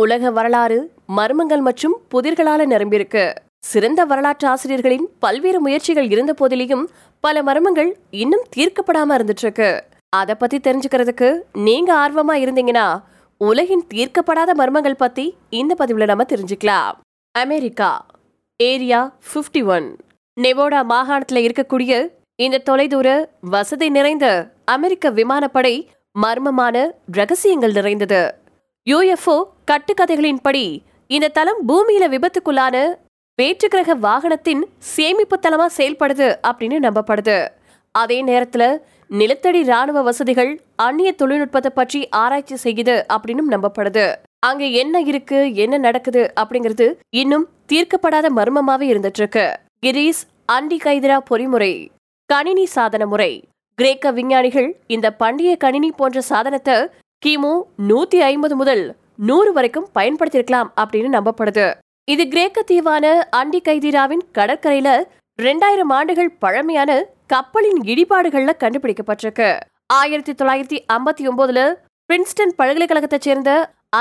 உலக வரலாறு மர்மங்கள் மற்றும் புதிர்களால நிரம்பியிருக்கு. சிறந்த வரலாற்று ஆசிரியர்களின் பல்வேறு முயற்சிகள் இருந்த போதிலையும் பல மர்மங்கள் இன்னும் தீர்க்கப்படாம இருந்துட்டு இருக்கு அத பத்தி தெரிஞ்சுக்கிறதுக்கு நீங்க ஆர்வமா இருந்தீங்கன்னா உலகின் தீர்க்கப்படாத மர்மங்கள் பத்தி இந்த பதிவுல நம்ம தெரிஞ்சுக்கலாம். அமெரிக்கா ஏரியா 51 ஒன் நெவோடா மாகாணத்துல இருக்கக்கூடிய இந்த தொலைதூர வசதி நிறைந்த அமெரிக்க விமானப்படை மர்மமான ரகசியங்கள் நிறைந்தது. யூஎஃப்ஓ கட்டுக்கதைகளின்படி இந்த தளம் பூமியில விபத்துக்குள்ளான வேற்றுக்கிரக வாகனத்தின் சேமிப்பு தளமா செயல்படுது அப்படின்னு நம்பப்படுது. அதே நேரத்துல நிலத்தடி ராணுவ வசதிகள் அந்நிய தொழில்நுட்பத்தை பற்றி ஆராய்ச்சி செய்யுது அப்படின்னு நம்பப்படுது. அங்க என்ன இருக்கு என்ன நடக்குது அப்படிங்கிறது இன்னும் தீர்க்கப்படாத மர்மமாவே இருந்துட்டு இருக்கு கிரீஸ் அண்டி கைதிரா பொறிமுறை கணினி சாதன முறை. கிரேக்க விஞ்ஞானிகள் இந்த பண்டைய கணினி போன்ற சாதனத்தை கிமு நூத்தி ஐம்பது முதல் நூறு வரைக்கும் பயன்படுத்தியிருக்கலாம் அப்படின்னு நம்பப்படுது. இது கிரேக்க தீவான அண்டி கைதீராவின் கடற்கரையில ரெண்டாயிரம் ஆண்டுகள் பழமையான கப்பலின் இடிபாடுகள்ல கண்டுபிடிக்கப்பட்டிருக்கு. ஆயிரத்தி தொள்ளாயிரத்தி ஐம்பத்தி ஒன்பதுல பிரின்ஸ்டன் பல்கலைக்கழகத்தைச் சேர்ந்த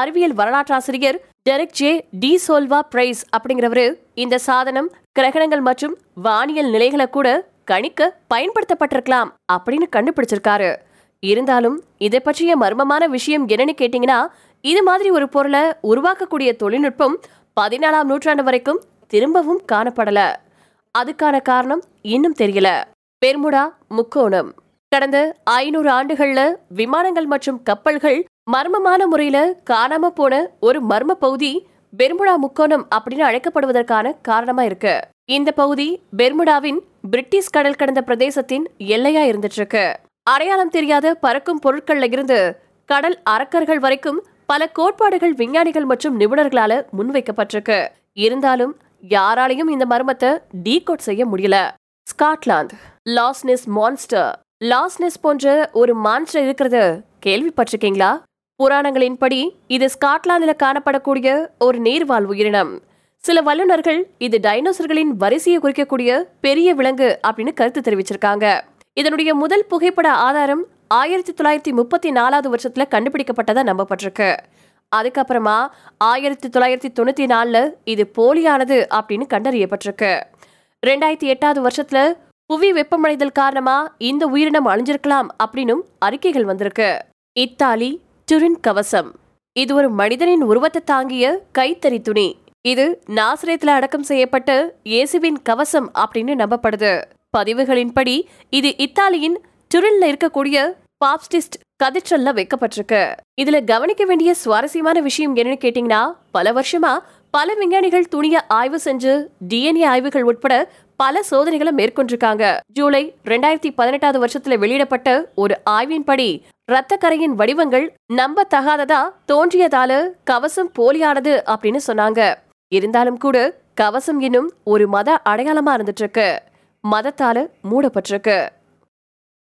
அறிவியல் வரலாற்றாசிரியர் Derek J de Solla Price அப்படிங்கிறவரு இந்த சாதனம் கிரகணங்கள் மற்றும் வானியல் நிலைகளை கூட கணிக்க பயன்படுத்தப்பட்டிருக்கலாம் அப்படின்னு கண்டுபிடிச்சிருக்காரு. இருந்தாலும் இதை பற்றிய மர்மமான விஷயம் என்னன்னு கேட்டீங்கன்னா இது மாதிரி ஒரு பொருளை உருவாக்கக்கூடிய தொழில்நுட்பம் பதினாலாம் நூற்றாண்டு வரைக்கும் திரும்பவும் காணப்படல. அதுக்கான காரணம் இன்னும் தெரியல. பெர்முடா முக்கோணம். கடந்த ஐநூறு ஆண்டுகள்ல விமானங்கள் மற்றும் கப்பல்கள் மர்மமான முறையில காணாம போன ஒரு மர்ம பகுதி பெர்முடா முக்கோணம் அப்படின்னு அழைக்கப்படுவதற்கான காரணமா இருக்கு. இந்த பகுதி பெர்முடாவின் பிரிட்டிஷ் கடல் கடந்த பிரதேசத்தின் எல்லையா இருந்துட்டு இருக்கு. அடையாளம் தெரியாத பறக்கும் பொருட்கள்ல இருந்து கடல் அரக்கர்கள் வரைக்கும் பல கோட்பாடுகள் விஞ்ஞானிகள் மற்றும் நிபுணர்களால முன்வைக்கப்பட்டிருக்கு. இருந்தாலும் யாராலையும் இந்த மர்மத்தை டீகோட் செய்ய முடியல. Scotland லாஸ்னெஸ் monster. லாஸ்னெஸ் போன்ற ஒரு மான்ஸ்டர் இருக்கிறத கேள்விப்பட்டிருக்கீங்களா? புராணங்களின்படி இது ஸ்காட்லாந்துல காணப்படக்கூடிய ஒரு நீர்வாழ் உயிரினம். சில வல்லுநர்கள் இது டைனோசர்களின் வரிசையை குறிக்கக்கூடிய பெரிய விலங்கு அப்படின்னு கருத்து தெரிவிச்சிருக்காங்க. இதனுடைய முதல் புகைப்பட ஆதாரம் ஆயிரத்தி தொள்ளாயிரத்தி முப்பத்தி நாலாவது வருஷத்துல கண்டுபிடிக்கப்பட்டதா நம்பப்பட்டிருக்கு. அதுக்கப்புறமா ஆயிரத்தி தொள்ளாயிரத்தி தொண்ணூத்தி நாலுல இது போலியானது அப்படின்னு கண்டறியப்பட்டிருக்கு. ரெண்டாயிரத்தி எட்டாவது வருஷத்துல புவி வெப்பமடைதல் காரணமா இந்த உயிரினம் அழிஞ்சிருக்கலாம் அப்படின்னும் அறிக்கைகள் வந்திருக்கு. இத்தாலி டுரின் கவசம் இது ஒரு மனிதனின் உருவத்தை தாங்கிய கைத்தறி துணி. இது நாசிரியத்துல அடக்கம் செய்யப்பட்ட இயேசுவின் கவசம் அப்படின்னு நம்பப்படுது. பதிவுகளின்படி இது இத்தாலியின் டுரின்ல இருக்கக்கூடிய பாப்ஸ்டிஸ்ட் கதிற்றல்ல வைக்கப்பட்டிருக்கு. இதுல கவனிக்க வேண்டிய சுவாரஸ்யமான விஷயம் என்னன்னு கேட்டீங்கன்னா பல வருஷமா பல விஞ்ஞானிகள் துணிய ஆய்வு செஞ்சு டிஎன்ஏ ஆய்வுகள் உட்பட பல சோதனைகளை மேற்கொண்டிருக்காங்க. ஜூலை ரெண்டாயிரத்தி பதினெட்டாவது வருஷத்துல வெளியிடப்பட்ட ஒரு ஆய்வின்படி இரத்த கரையின் வடிவங்கள் நம்ப தகாததா தோன்றியதால கவசம் போலியானது அப்படின்னு சொன்னாங்க. இருந்தாலும் கூட கவசம் இன்னும் ஒரு மத அடையாளமா இருந்துட்டு இருக்கு மதத்தால மூடப்பட்டிருக்கு.